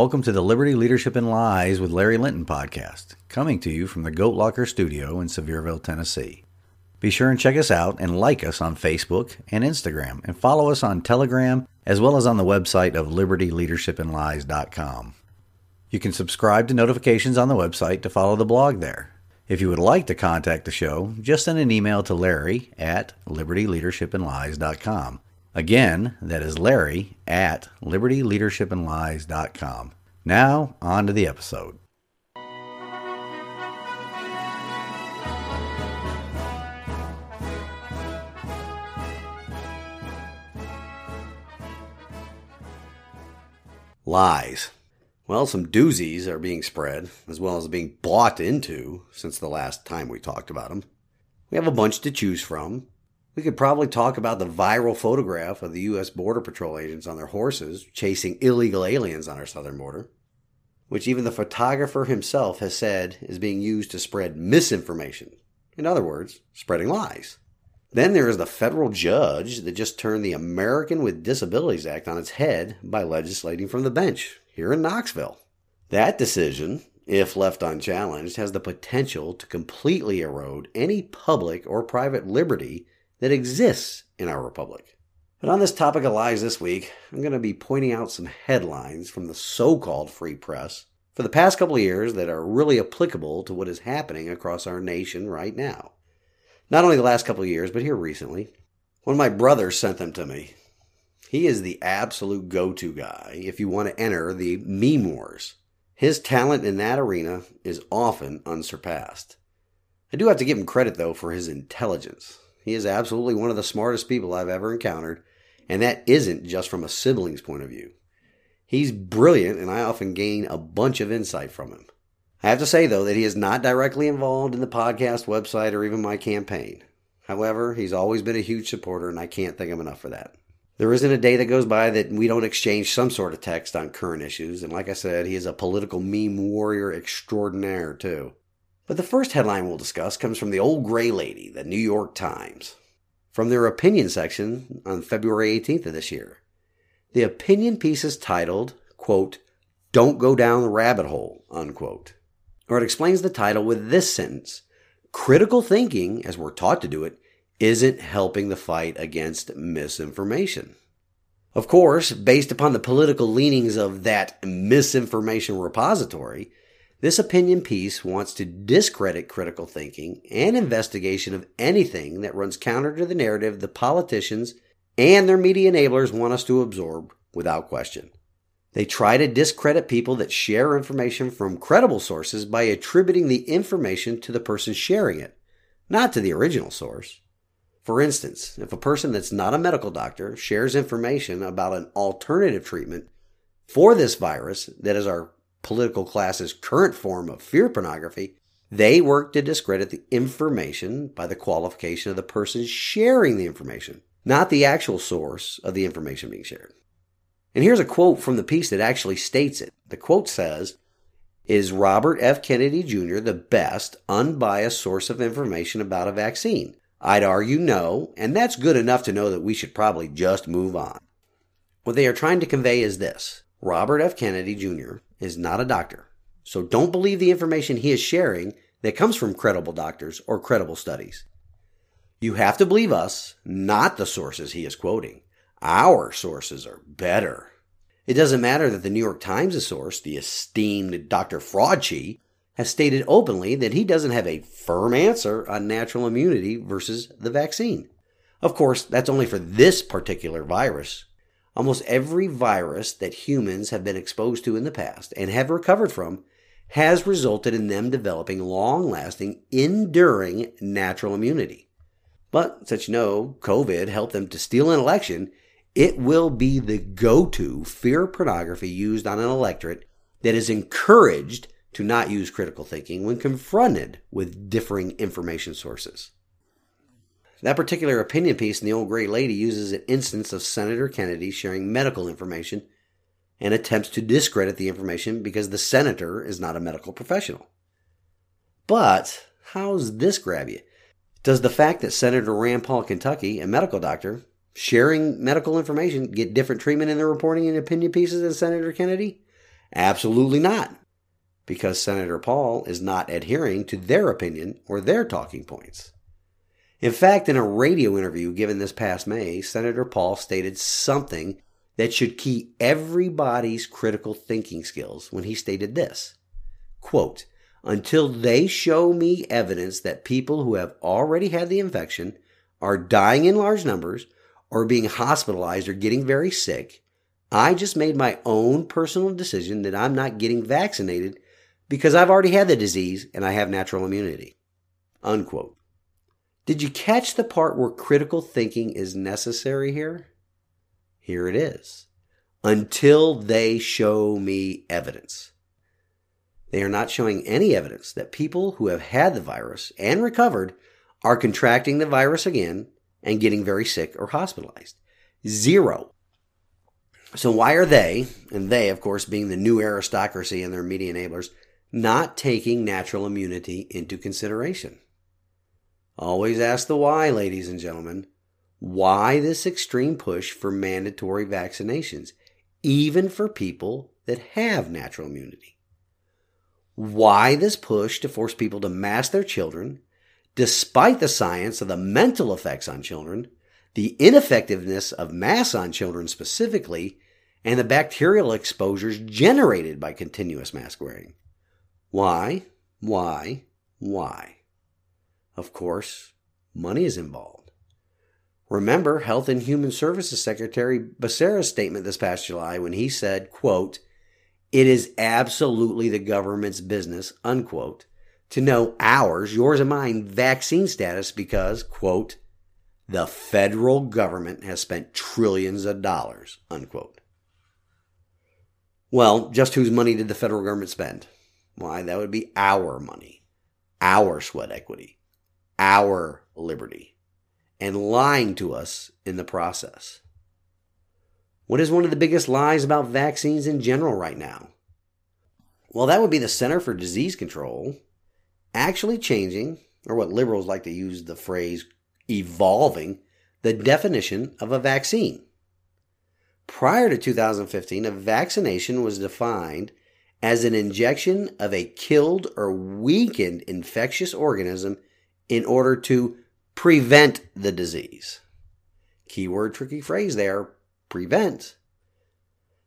Welcome to the Liberty Leadership and Lies with Larry Linton podcast, coming to you from the Goat Locker Studio in Sevierville, Tennessee. Be sure and check us out and like us on Facebook and Instagram, and follow us on Telegram as well as on the website of libertyleadershipandlies.com. You can subscribe to notifications on the website to follow the blog there. If you would like to contact the show, just send an email to Larry at libertyleadershipandlies.com. Again, that is Larry at libertyleadershipandlies.com. Now, on to the episode. Lies. Well, some doozies are being spread, as well as being bought into since the last time we talked about them. We have a bunch to choose from, we could probably talk about the viral photograph of the U.S. Border Patrol agents on their horses chasing illegal aliens on our southern border, which even the photographer himself has said is being used to spread misinformation. In other words, spreading lies. Then there is the federal judge that just turned the American with Disabilities Act on its head by legislating from the bench here in Knoxville. That decision, if left unchallenged, has the potential to completely erode any public or private liberty that exists in our republic. But on this topic of lies this week, I'm going to be pointing out some headlines from the so called free press for the past couple of years that are really applicable to what is happening across our nation right now. Not only the last couple of years, but here recently. One of my brothers sent them to me. He is the absolute go to guy if you want to enter the meme wars. His talent in that arena is often unsurpassed. I do have to give him credit, though, for his intelligence. He is absolutely one of the smartest people I've ever encountered, and that isn't just from a sibling's point of view. He's brilliant, and I often gain a bunch of insight from him. I have to say, though, that he is not directly involved in the podcast website or even my campaign. However, he's always been a huge supporter, and I can't thank him enough for that. There isn't a day that goes by that we don't exchange some sort of text on current issues, and like I said, he is a political meme warrior extraordinaire, too. But the first headline we'll discuss comes from the old gray lady, the New York Times, from their opinion section on February 18th of this year. The opinion piece is titled, quote, Don't Go Down the Rabbit Hole, unquote. Or it explains the title with this sentence Critical thinking, as we're taught to do it, isn't helping the fight against misinformation. Of course, based upon the political leanings of that misinformation repository, this opinion piece wants to discredit critical thinking and investigation of anything that runs counter to the narrative the politicians and their media enablers want us to absorb without question. They try to discredit people that share information from credible sources by attributing the information to the person sharing it, not to the original source. For instance, if a person that's not a medical doctor shares information about an alternative treatment for this virus that is our political class's current form of fear pornography, they work to discredit the information by the qualification of the person sharing the information, not the actual source of the information being shared. And here's a quote from the piece that actually states it. The quote says, Is Robert F. Kennedy Jr. the best, unbiased source of information about a vaccine? I'd argue no, and that's good enough to know that we should probably just move on. What they are trying to convey is this Robert F. Kennedy Jr. is not a doctor. So don't believe the information he is sharing that comes from credible doctors or credible studies. You have to believe us, not the sources he is quoting. Our sources are better. It doesn't matter that the New York Times' source, the esteemed Dr. Fraudchi, has stated openly that he doesn't have a firm answer on natural immunity versus the vaccine. Of course, that's only for this particular virus, Almost every virus that humans have been exposed to in the past and have recovered from has resulted in them developing long lasting, enduring natural immunity. But since you know COVID helped them to steal an election, it will be the go to fear pornography used on an electorate that is encouraged to not use critical thinking when confronted with differing information sources. That particular opinion piece in The Old Gray Lady uses an instance of Senator Kennedy sharing medical information and attempts to discredit the information because the senator is not a medical professional. But how's this grab you? Does the fact that Senator Rand Paul, Kentucky, a medical doctor, sharing medical information get different treatment in the reporting and opinion pieces than Senator Kennedy? Absolutely not, because Senator Paul is not adhering to their opinion or their talking points. In fact, in a radio interview given this past May, Senator Paul stated something that should key everybody's critical thinking skills when he stated this quote, until they show me evidence that people who have already had the infection are dying in large numbers or being hospitalized or getting very sick, I just made my own personal decision that I'm not getting vaccinated because I've already had the disease and I have natural immunity. Unquote. Did you catch the part where critical thinking is necessary here? Here it is. Until they show me evidence. They are not showing any evidence that people who have had the virus and recovered are contracting the virus again and getting very sick or hospitalized. Zero. So why are they, and they, of course, being the new aristocracy and their media enablers, not taking natural immunity into consideration? Always ask the why, ladies and gentlemen. Why this extreme push for mandatory vaccinations, even for people that have natural immunity? Why this push to force people to mask their children, despite the science of the mental effects on children, the ineffectiveness of masks on children specifically, and the bacterial exposures generated by continuous mask wearing? Why, why, why? Of course, money is involved. Remember Health and Human Services Secretary Becerra's statement this past July when he said, quote, it is absolutely the government's business, unquote, to know ours, yours and mine, vaccine status because, quote, the federal government has spent trillions of dollars, unquote. Well, just whose money did the federal government spend? Why, that would be our money, our sweat equity, our liberty, and lying to us in the process. What is one of the biggest lies about vaccines in general right now? Well, that would be the Center for Disease Control actually changing, or what liberals like to use the phrase evolving, the definition of a vaccine. Prior to 2015, a vaccination was defined as an injection of a killed or weakened infectious organism in order to prevent the disease. Keyword tricky phrase there prevent.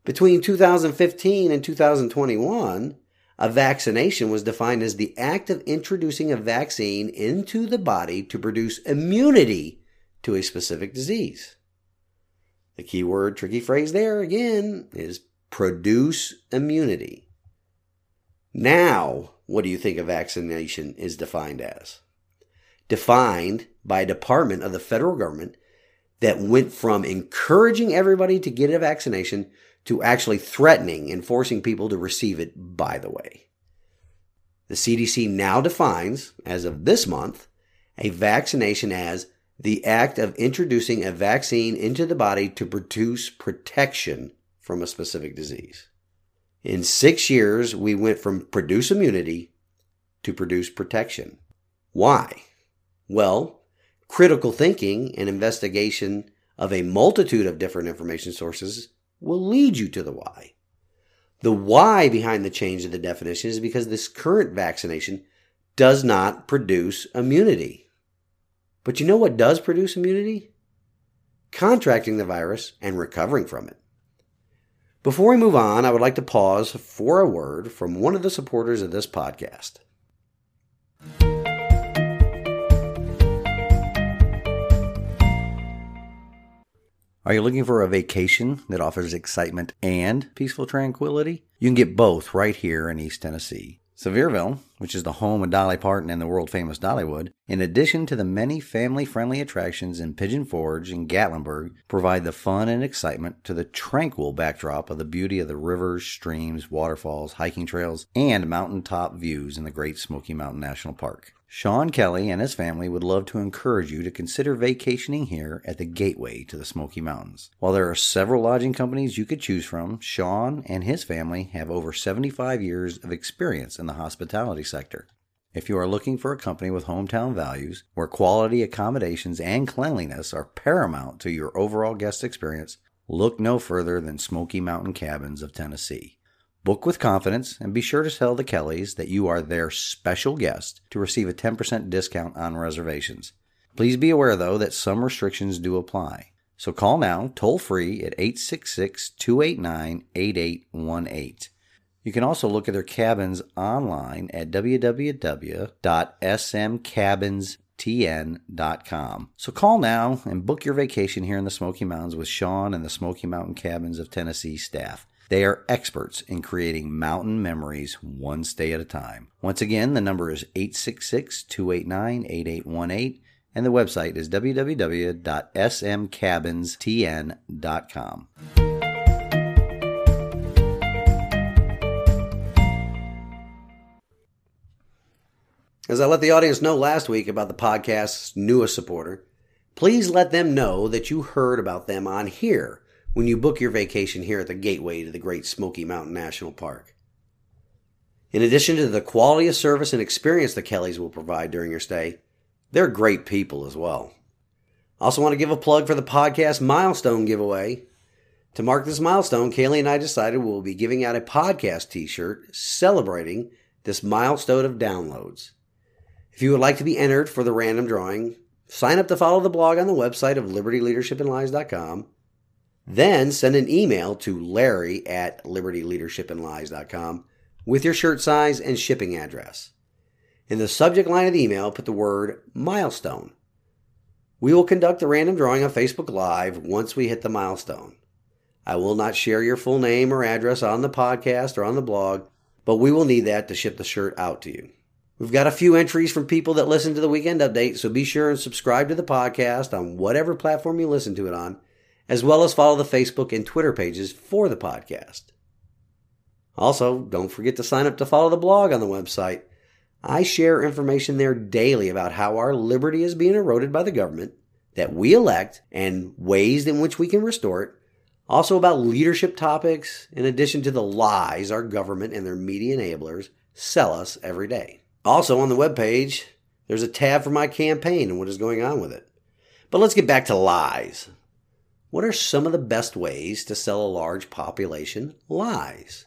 Between 2015 and 2021, a vaccination was defined as the act of introducing a vaccine into the body to produce immunity to a specific disease. The keyword tricky phrase there again is produce immunity. Now, what do you think a vaccination is defined as? Defined by a department of the federal government that went from encouraging everybody to get a vaccination to actually threatening and forcing people to receive it by the way. The CDC now defines, as of this month, a vaccination as the act of introducing a vaccine into the body to produce protection from a specific disease. In six years, we went from produce immunity to produce protection. Why? Well, critical thinking and investigation of a multitude of different information sources will lead you to the why. The why behind the change of the definition is because this current vaccination does not produce immunity. But you know what does produce immunity? Contracting the virus and recovering from it. Before we move on, I would like to pause for a word from one of the supporters of this podcast. Are you looking for a vacation that offers excitement and peaceful tranquility? You can get both right here in East Tennessee. Sevierville, which is the home of Dolly Parton and the world famous Dollywood, in addition to the many family friendly attractions in Pigeon Forge and Gatlinburg, provide the fun and excitement to the tranquil backdrop of the beauty of the rivers, streams, waterfalls, hiking trails, and mountaintop views in the Great Smoky Mountain National Park. Sean Kelly and his family would love to encourage you to consider vacationing here at the gateway to the Smoky Mountains. While there are several lodging companies you could choose from, Sean and his family have over 75 years of experience in the hospitality sector. If you are looking for a company with hometown values, where quality accommodations and cleanliness are paramount to your overall guest experience, look no further than Smoky Mountain Cabins of Tennessee. Book with confidence and be sure to tell the Kellys that you are their special guest to receive a 10% discount on reservations. Please be aware, though, that some restrictions do apply. So call now, toll free at 866 289 8818. You can also look at their cabins online at www.smcabinstn.com. So call now and book your vacation here in the Smoky Mountains with Sean and the Smoky Mountain Cabins of Tennessee staff. They are experts in creating mountain memories one stay at a time. Once again, the number is 866 289 8818 and the website is www.smcabinstn.com. As I let the audience know last week about the podcast's newest supporter, please let them know that you heard about them on here when you book your vacation here at the gateway to the Great Smoky Mountain National Park. In addition to the quality of service and experience the Kellys will provide during your stay, they're great people as well. Also want to give a plug for the podcast milestone giveaway. To mark this milestone, Kaylee and I decided we'll be giving out a podcast t shirt celebrating this milestone of downloads. If you would like to be entered for the random drawing, sign up to follow the blog on the website of libertyleadershipandlies.com. Then send an email to larry at libertyleadershipandlies.com with your shirt size and shipping address. In the subject line of the email, put the word milestone. We will conduct the random drawing on Facebook Live once we hit the milestone. I will not share your full name or address on the podcast or on the blog, but we will need that to ship the shirt out to you. We've got a few entries from people that listen to the weekend update, so be sure and subscribe to the podcast on whatever platform you listen to it on, as well as follow the Facebook and Twitter pages for the podcast. Also, don't forget to sign up to follow the blog on the website. I share information there daily about how our liberty is being eroded by the government that we elect and ways in which we can restore it. Also about leadership topics, in addition to the lies our government and their media enablers sell us every day. Also on the webpage, there's a tab for my campaign and what is going on with it. But let's get back to lies. What are some of the best ways to sell a large population lies?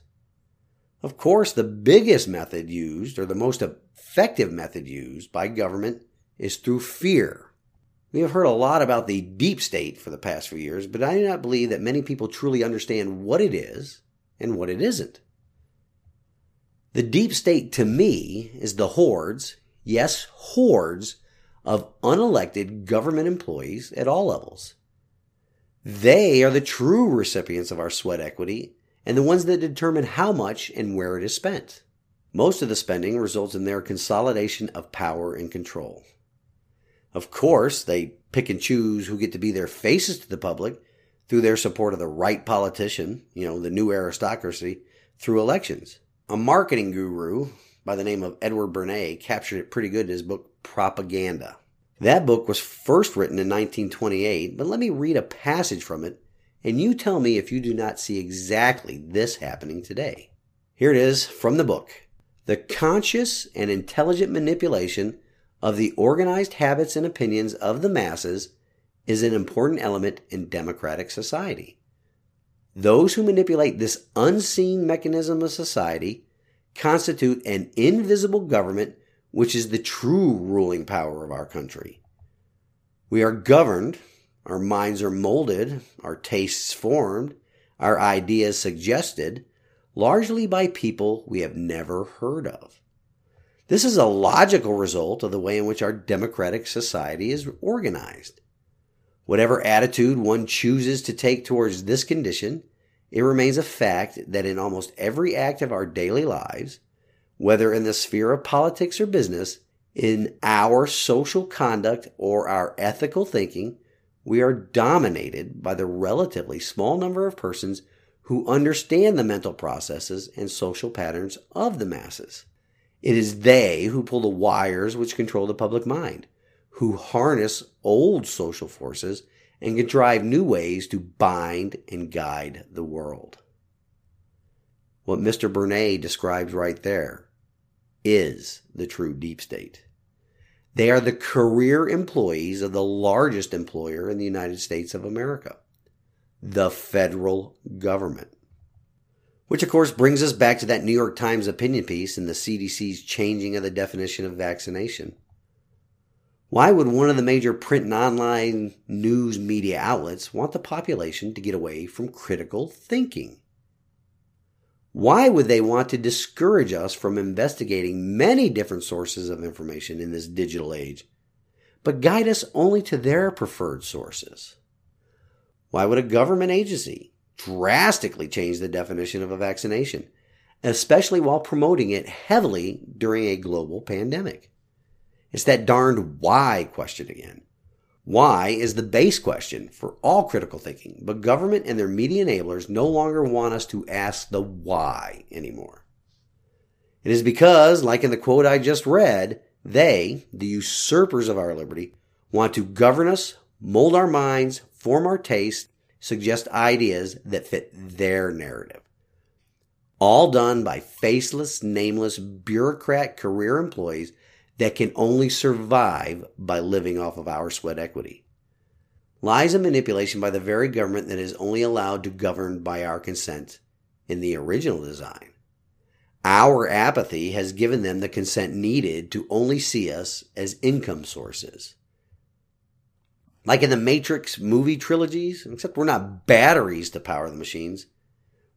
Of course, the biggest method used, or the most effective method used by government, is through fear. We have heard a lot about the deep state for the past few years, but I do not believe that many people truly understand what it is and what it isn't. The deep state to me is the hordes, yes, hordes, of unelected government employees at all levels. They are the true recipients of our sweat equity and the ones that determine how much and where it is spent. Most of the spending results in their consolidation of power and control. Of course, they pick and choose who get to be their faces to the public through their support of the right politician, you know, the new aristocracy, through elections. A marketing guru by the name of Edward Bernays captured it pretty good in his book Propaganda. That book was first written in 1928, but let me read a passage from it, and you tell me if you do not see exactly this happening today. Here it is from the book The conscious and intelligent manipulation of the organized habits and opinions of the masses is an important element in democratic society. Those who manipulate this unseen mechanism of society constitute an invisible government which is the true ruling power of our country. We are governed, our minds are molded, our tastes formed, our ideas suggested, largely by people we have never heard of. This is a logical result of the way in which our democratic society is organized. Whatever attitude one chooses to take towards this condition, it remains a fact that in almost every act of our daily lives, whether in the sphere of politics or business, in our social conduct or our ethical thinking, we are dominated by the relatively small number of persons who understand the mental processes and social patterns of the masses. It is they who pull the wires which control the public mind who harness old social forces and contrive new ways to bind and guide the world. What Mr. Bernays describes right there is the true deep state. They are the career employees of the largest employer in the United States of America, the federal government. Which, of course, brings us back to that New York Times opinion piece and the CDC's changing of the definition of vaccination. Why would one of the major print and online news media outlets want the population to get away from critical thinking? Why would they want to discourage us from investigating many different sources of information in this digital age, but guide us only to their preferred sources? Why would a government agency drastically change the definition of a vaccination, especially while promoting it heavily during a global pandemic? It's that darned why question again. Why is the base question for all critical thinking, but government and their media enablers no longer want us to ask the why anymore. It is because, like in the quote I just read, they, the usurpers of our liberty, want to govern us, mold our minds, form our taste, suggest ideas that fit their narrative. All done by faceless, nameless, bureaucrat career employees that can only survive by living off of our sweat equity. Lies and manipulation by the very government that is only allowed to govern by our consent in the original design. Our apathy has given them the consent needed to only see us as income sources. Like in the Matrix movie trilogies, except we're not batteries to power the machines,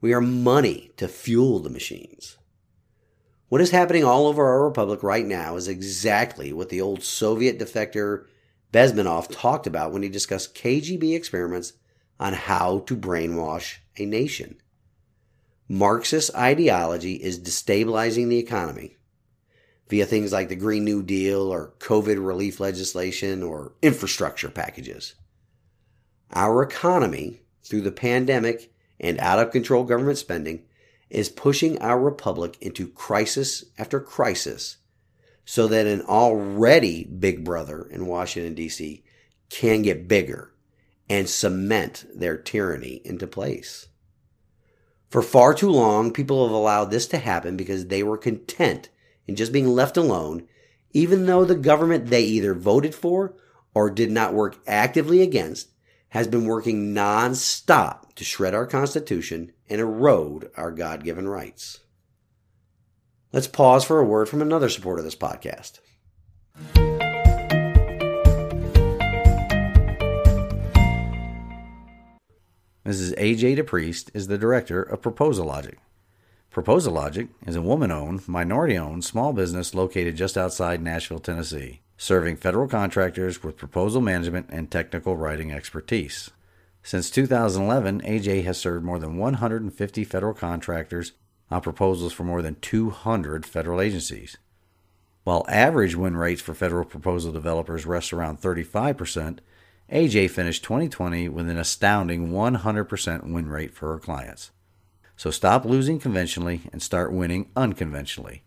we are money to fuel the machines. What is happening all over our republic right now is exactly what the old Soviet defector Bezmenov talked about when he discussed KGB experiments on how to brainwash a nation. Marxist ideology is destabilizing the economy via things like the Green New Deal or COVID relief legislation or infrastructure packages. Our economy, through the pandemic and out of control government spending, is pushing our republic into crisis after crisis so that an already big brother in Washington, D.C. can get bigger and cement their tyranny into place. For far too long, people have allowed this to happen because they were content in just being left alone, even though the government they either voted for or did not work actively against has been working non-stop to shred our Constitution and erode our God given rights. Let's pause for a word from another supporter of this podcast. Mrs. A.J. DePriest is the director of Proposal Logic. Proposal Logic is a woman owned, minority owned small business located just outside Nashville, Tennessee, serving federal contractors with proposal management and technical writing expertise. Since 2011, AJ has served more than 150 federal contractors on proposals for more than 200 federal agencies. While average win rates for federal proposal developers rest around 35%, AJ finished 2020 with an astounding 100% win rate for her clients. So stop losing conventionally and start winning unconventionally.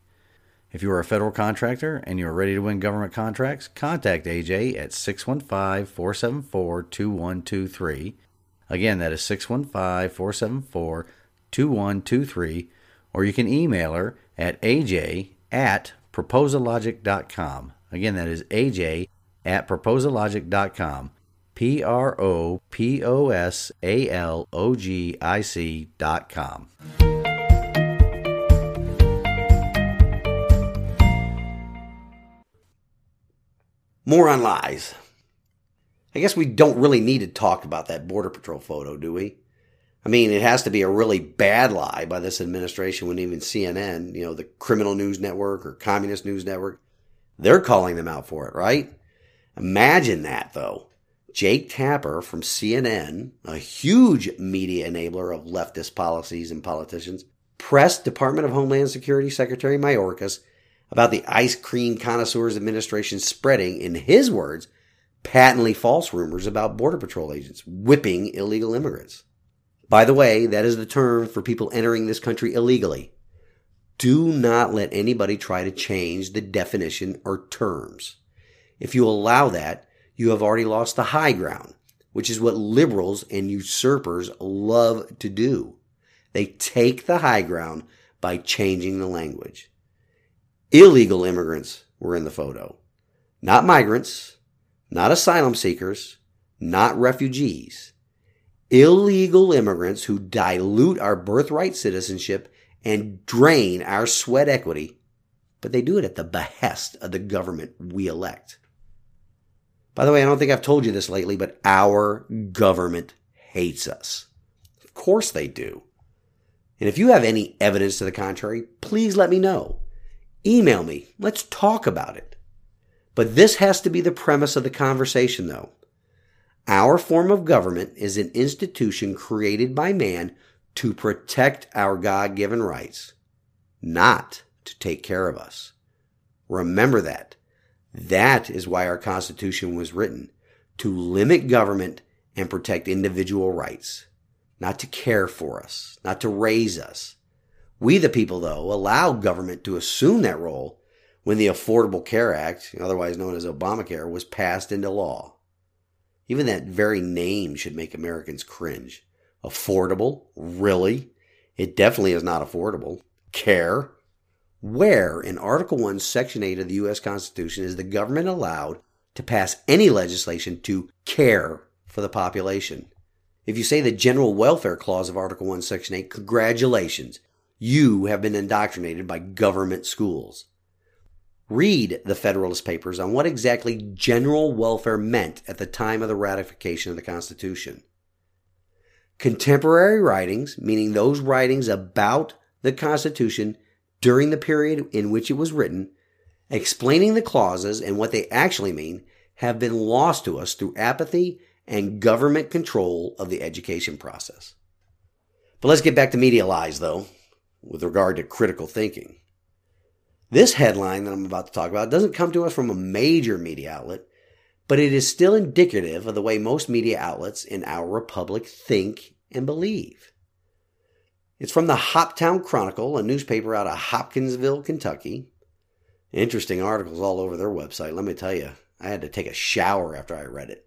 If you are a federal contractor and you are ready to win government contracts, contact AJ at 615 474 2123 Again, that is 615 474 2123, or you can email her at aj at proposalogic.com. Again, that is aj at proposalogic.com. P R O P O S A L O G I C dot com. More on lies. I guess we don't really need to talk about that Border Patrol photo, do we? I mean, it has to be a really bad lie by this administration when even CNN, you know, the criminal news network or communist news network, they're calling them out for it, right? Imagine that though. Jake Tapper from CNN, a huge media enabler of leftist policies and politicians, pressed Department of Homeland Security Secretary Mayorkas about the ice cream connoisseurs administration spreading, in his words, patently false rumors about Border Patrol agents whipping illegal immigrants. By the way, that is the term for people entering this country illegally. Do not let anybody try to change the definition or terms. If you allow that, you have already lost the high ground, which is what liberals and usurpers love to do. They take the high ground by changing the language. Illegal immigrants were in the photo, not migrants, not asylum seekers, not refugees, illegal immigrants who dilute our birthright citizenship and drain our sweat equity, but they do it at the behest of the government we elect. By the way, I don't think I've told you this lately, but our government hates us. Of course they do. And if you have any evidence to the contrary, please let me know. Email me. Let's talk about it. But this has to be the premise of the conversation, though. Our form of government is an institution created by man to protect our God given rights, not to take care of us. Remember that. That is why our Constitution was written to limit government and protect individual rights, not to care for us, not to raise us. We, the people, though, allow government to assume that role when the Affordable Care Act, otherwise known as Obamacare, was passed into law. Even that very name should make Americans cringe. Affordable? Really? It definitely is not affordable. Care? Where in Article 1, Section 8 of the U.S. Constitution is the government allowed to pass any legislation to care for the population? If you say the General Welfare Clause of Article 1, Section 8, congratulations. You have been indoctrinated by government schools. Read the Federalist Papers on what exactly general welfare meant at the time of the ratification of the Constitution. Contemporary writings, meaning those writings about the Constitution during the period in which it was written, explaining the clauses and what they actually mean, have been lost to us through apathy and government control of the education process. But let's get back to media lies, though, with regard to critical thinking. This headline that I'm about to talk about doesn't come to us from a major media outlet, but it is still indicative of the way most media outlets in our republic think and believe. It's from the Hoptown Chronicle, a newspaper out of Hopkinsville, Kentucky. Interesting articles all over their website, let me tell you. I had to take a shower after I read it.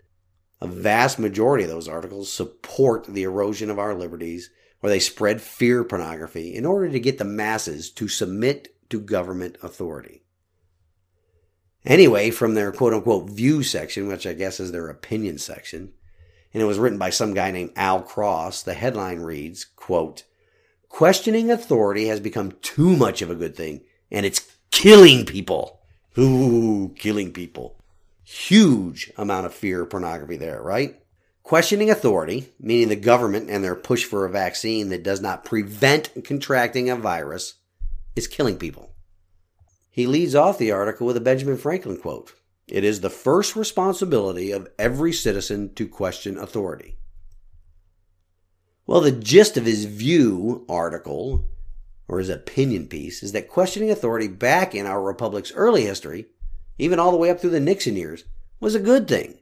A vast majority of those articles support the erosion of our liberties, or they spread fear pornography in order to get the masses to submit to government authority. Anyway, from their quote unquote view section, which I guess is their opinion section, and it was written by some guy named Al Cross, the headline reads, quote, Questioning authority has become too much of a good thing, and it's killing people. Ooh, killing people. Huge amount of fear pornography there, right? Questioning authority, meaning the government and their push for a vaccine that does not prevent contracting a virus, is killing people. He leads off the article with a Benjamin Franklin quote It is the first responsibility of every citizen to question authority. Well, the gist of his view article, or his opinion piece, is that questioning authority back in our republic's early history, even all the way up through the Nixon years, was a good thing.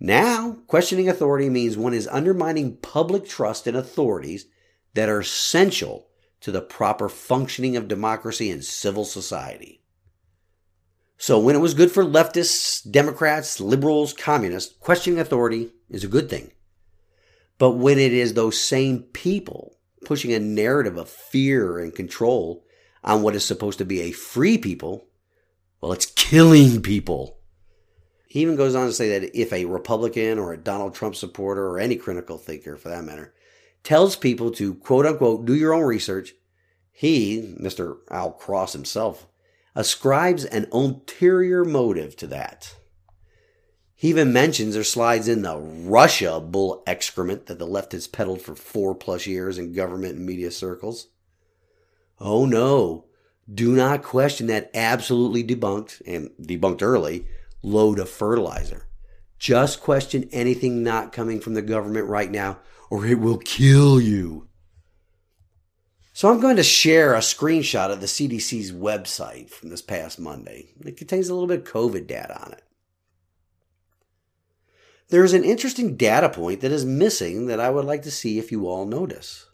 Now, questioning authority means one is undermining public trust in authorities that are essential to the proper functioning of democracy and civil society. So, when it was good for leftists, Democrats, liberals, communists, questioning authority is a good thing. But when it is those same people pushing a narrative of fear and control on what is supposed to be a free people, well, it's killing people. He even goes on to say that if a Republican or a Donald Trump supporter or any critical thinker for that matter tells people to quote unquote do your own research, he, Mr. Al Cross himself, ascribes an ulterior motive to that. He even mentions or slides in the Russia bull excrement that the left has peddled for four plus years in government and media circles. Oh no, do not question that absolutely debunked, and debunked early, load of fertilizer. Just question anything not coming from the government right now, or it will kill you. So I'm going to share a screenshot of the CDC's website from this past Monday. It contains a little bit of COVID data on it. There is an interesting data point that is missing that I would like to see if you all notice.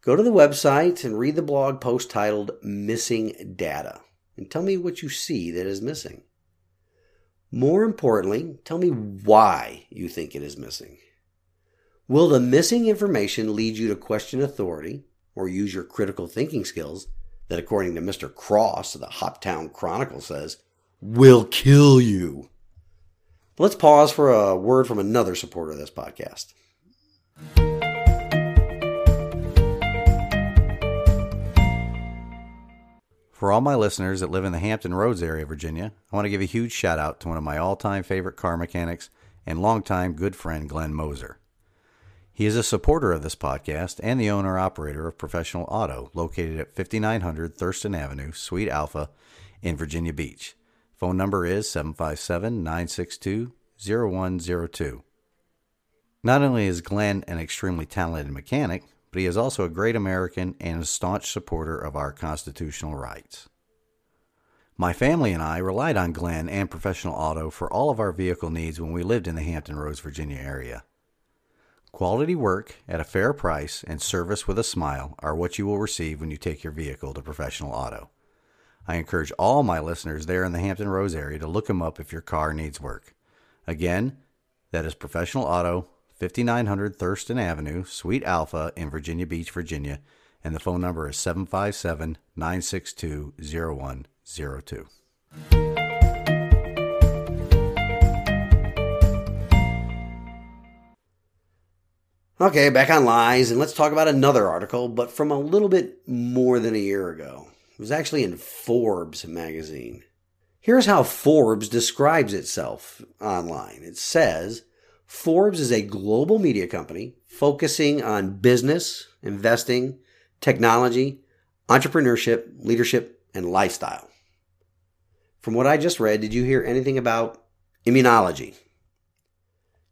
Go to the website and read the blog post titled Missing Data and tell me what you see that is missing. More importantly, tell me why you think it is missing. Will the missing information lead you to question authority or use your critical thinking skills that, according to Mr. Cross, of the Hoptown Chronicle says, will kill you. Let's pause for a word from another supporter of this podcast. For all my listeners that live in the Hampton Roads area of Virginia, I want to give a huge shout out to one of my all time favorite car mechanics and longtime good friend, Glenn Moser. He is a supporter of this podcast and the owner operator of Professional Auto, located at 5900 Thurston Avenue, Suite Alpha, in Virginia Beach. Phone number is 757 962 0102. Not only is Glenn an extremely talented mechanic, but he is also a great American and a staunch supporter of our constitutional rights. My family and I relied on Glenn and Professional Auto for all of our vehicle needs when we lived in the Hampton Roads, Virginia area. Quality work at a fair price and service with a smile are what you will receive when you take your vehicle to Professional Auto. I encourage all my listeners there in the Hampton Roads area to look them up if your car needs work. Again, that is Professional Auto, 5900 Thurston Avenue, Suite Alpha in Virginia Beach, Virginia, and the phone number is 757 962 0102. Okay, back on lies, and let's talk about another article, but from a little bit more than a year ago. It was actually in Forbes magazine. Here's how Forbes describes itself online it says Forbes is a global media company focusing on business, investing, technology, entrepreneurship, leadership, and lifestyle. From what I just read, did you hear anything about immunology?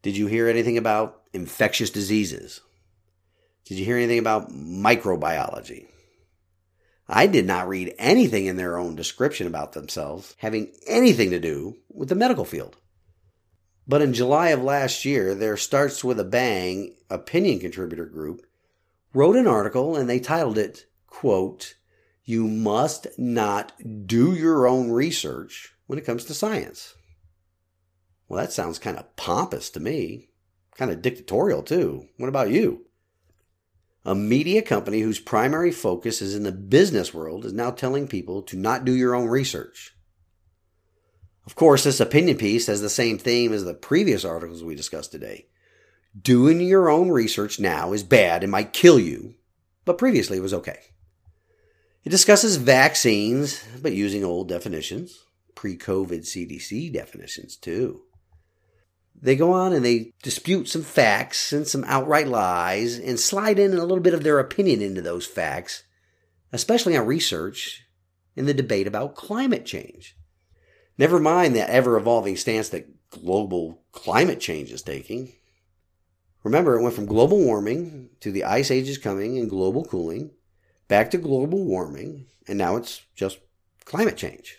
Did you hear anything about infectious diseases? Did you hear anything about microbiology? I did not read anything in their own description about themselves having anything to do with the medical field. But in July of last year, their Starts with a Bang opinion contributor group wrote an article and they titled it, quote, You must not do your own research when it comes to science. Well, that sounds kind of pompous to me. Kind of dictatorial, too. What about you? A media company whose primary focus is in the business world is now telling people to not do your own research. Of course, this opinion piece has the same theme as the previous articles we discussed today. Doing your own research now is bad and might kill you, but previously it was okay. It discusses vaccines, but using old definitions, pre COVID CDC definitions too. They go on and they dispute some facts and some outright lies and slide in a little bit of their opinion into those facts, especially on research in the debate about climate change. Never mind the ever evolving stance that global climate change is taking. Remember, it went from global warming to the ice ages coming and global cooling, back to global warming, and now it's just climate change.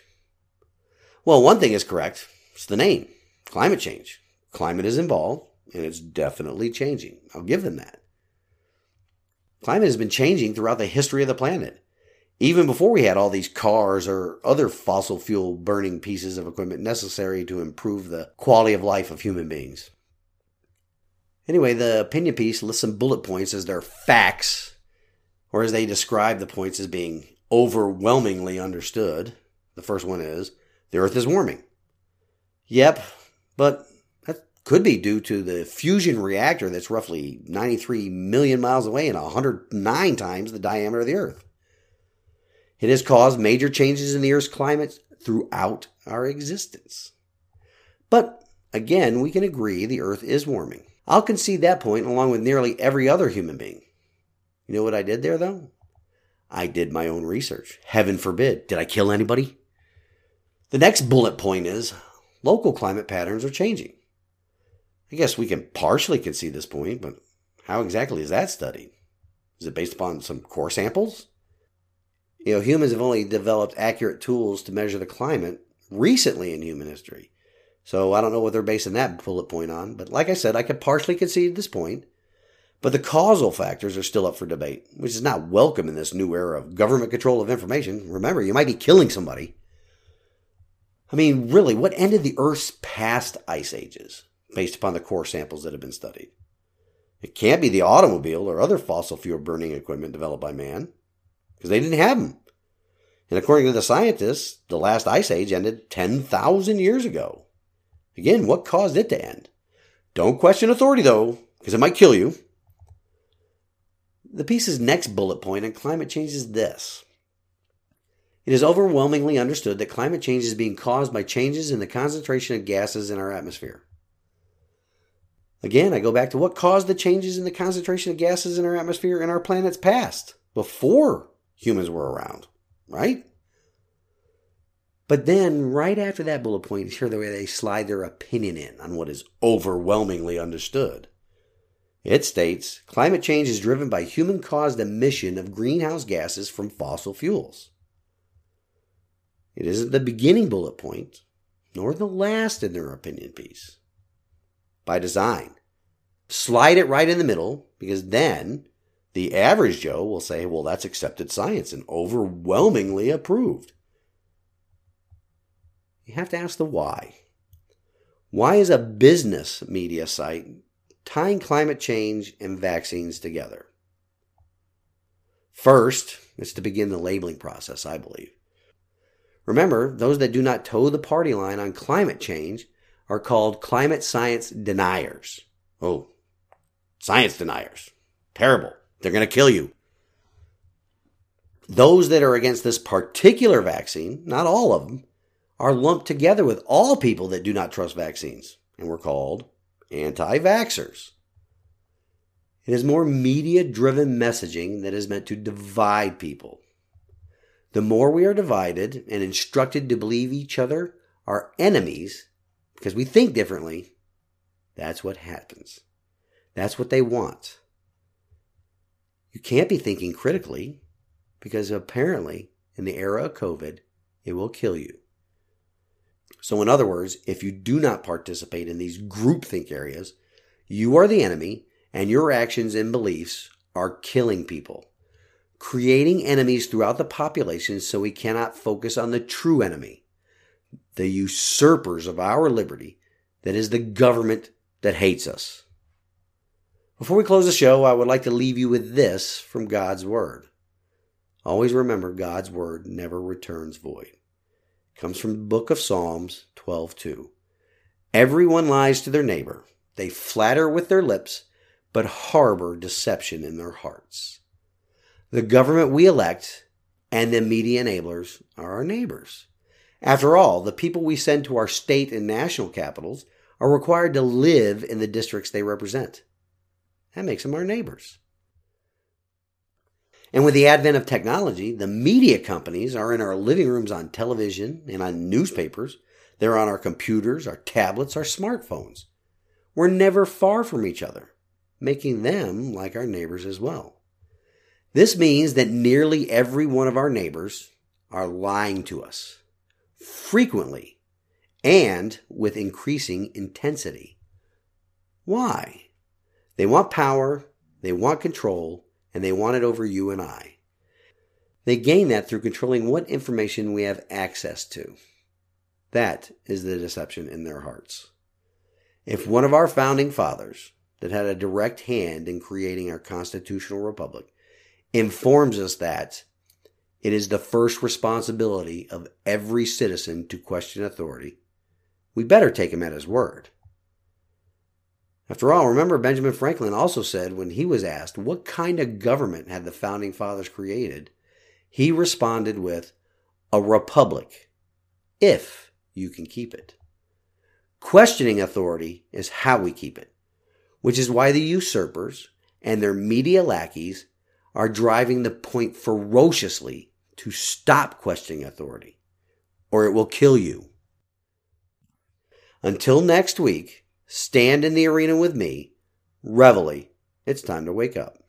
Well, one thing is correct it's the name climate change. Climate is involved, and it's definitely changing. I'll give them that. Climate has been changing throughout the history of the planet. Even before we had all these cars or other fossil fuel burning pieces of equipment necessary to improve the quality of life of human beings. Anyway, the opinion piece lists some bullet points as their facts, or as they describe the points as being overwhelmingly understood. The first one is the Earth is warming. Yep, but that could be due to the fusion reactor that's roughly 93 million miles away and 109 times the diameter of the Earth. It has caused major changes in the Earth's climate throughout our existence. But again, we can agree the Earth is warming. I'll concede that point along with nearly every other human being. You know what I did there, though? I did my own research. Heaven forbid. Did I kill anybody? The next bullet point is local climate patterns are changing. I guess we can partially concede this point, but how exactly is that studied? Is it based upon some core samples? You know, humans have only developed accurate tools to measure the climate recently in human history. So I don't know what they're basing that bullet point on. But like I said, I could partially concede this point. But the causal factors are still up for debate, which is not welcome in this new era of government control of information. Remember, you might be killing somebody. I mean, really, what ended the Earth's past ice ages? based upon the core samples that have been studied. It can't be the automobile or other fossil fuel burning equipment developed by man, because they didn't have them. And according to the scientists, the last ice age ended 10,000 years ago. Again, what caused it to end? Don't question authority, though, because it might kill you. The piece's next bullet point on climate change is this It is overwhelmingly understood that climate change is being caused by changes in the concentration of gases in our atmosphere. Again, I go back to what caused the changes in the concentration of gases in our atmosphere in our planet's past, before humans were around, right? But then, right after that bullet point, hear the way they slide their opinion in on what is overwhelmingly understood. It states climate change is driven by human caused emission of greenhouse gases from fossil fuels. It isn't the beginning bullet point, nor the last in their opinion piece. By design, slide it right in the middle because then the average Joe will say, well, that's accepted science and overwhelmingly approved. You have to ask the why. Why is a business media site tying climate change and vaccines together? First, it's to begin the labeling process, I believe. Remember, those that do not toe the party line on climate change are called climate science deniers. Oh, science deniers. Terrible. They're going to kill you. Those that are against this particular vaccine, not all of them, are lumped together with all people that do not trust vaccines, and we're called anti vaxxers. It is more media driven messaging that is meant to divide people. The more we are divided and instructed to believe each other are enemies because we think differently, that's what happens. That's what they want. You can't be thinking critically because apparently, in the era of COVID, it will kill you. So, in other words, if you do not participate in these groupthink areas, you are the enemy and your actions and beliefs are killing people creating enemies throughout the population so we cannot focus on the true enemy, the usurpers of our liberty, that is the government that hates us. Before we close the show, I would like to leave you with this from God's Word. Always remember God's Word never returns void. It comes from the book of Psalms 12:2. Everyone lies to their neighbor. They flatter with their lips, but harbor deception in their hearts. The government we elect and the media enablers are our neighbors. After all, the people we send to our state and national capitals are required to live in the districts they represent. That makes them our neighbors. And with the advent of technology, the media companies are in our living rooms on television and on newspapers. They're on our computers, our tablets, our smartphones. We're never far from each other, making them like our neighbors as well. This means that nearly every one of our neighbors are lying to us frequently and with increasing intensity. Why? They want power, they want control, and they want it over you and I. They gain that through controlling what information we have access to. That is the deception in their hearts. If one of our founding fathers, that had a direct hand in creating our constitutional republic, informs us that it is the first responsibility of every citizen to question authority, we better take him at his word. After all, remember Benjamin Franklin also said when he was asked what kind of government had the founding fathers created, he responded with, a republic, if you can keep it. Questioning authority is how we keep it, which is why the usurpers and their media lackeys are driving the point ferociously to stop questioning authority, or it will kill you. Until next week, stand in the arena with me. Reveille, it's time to wake up.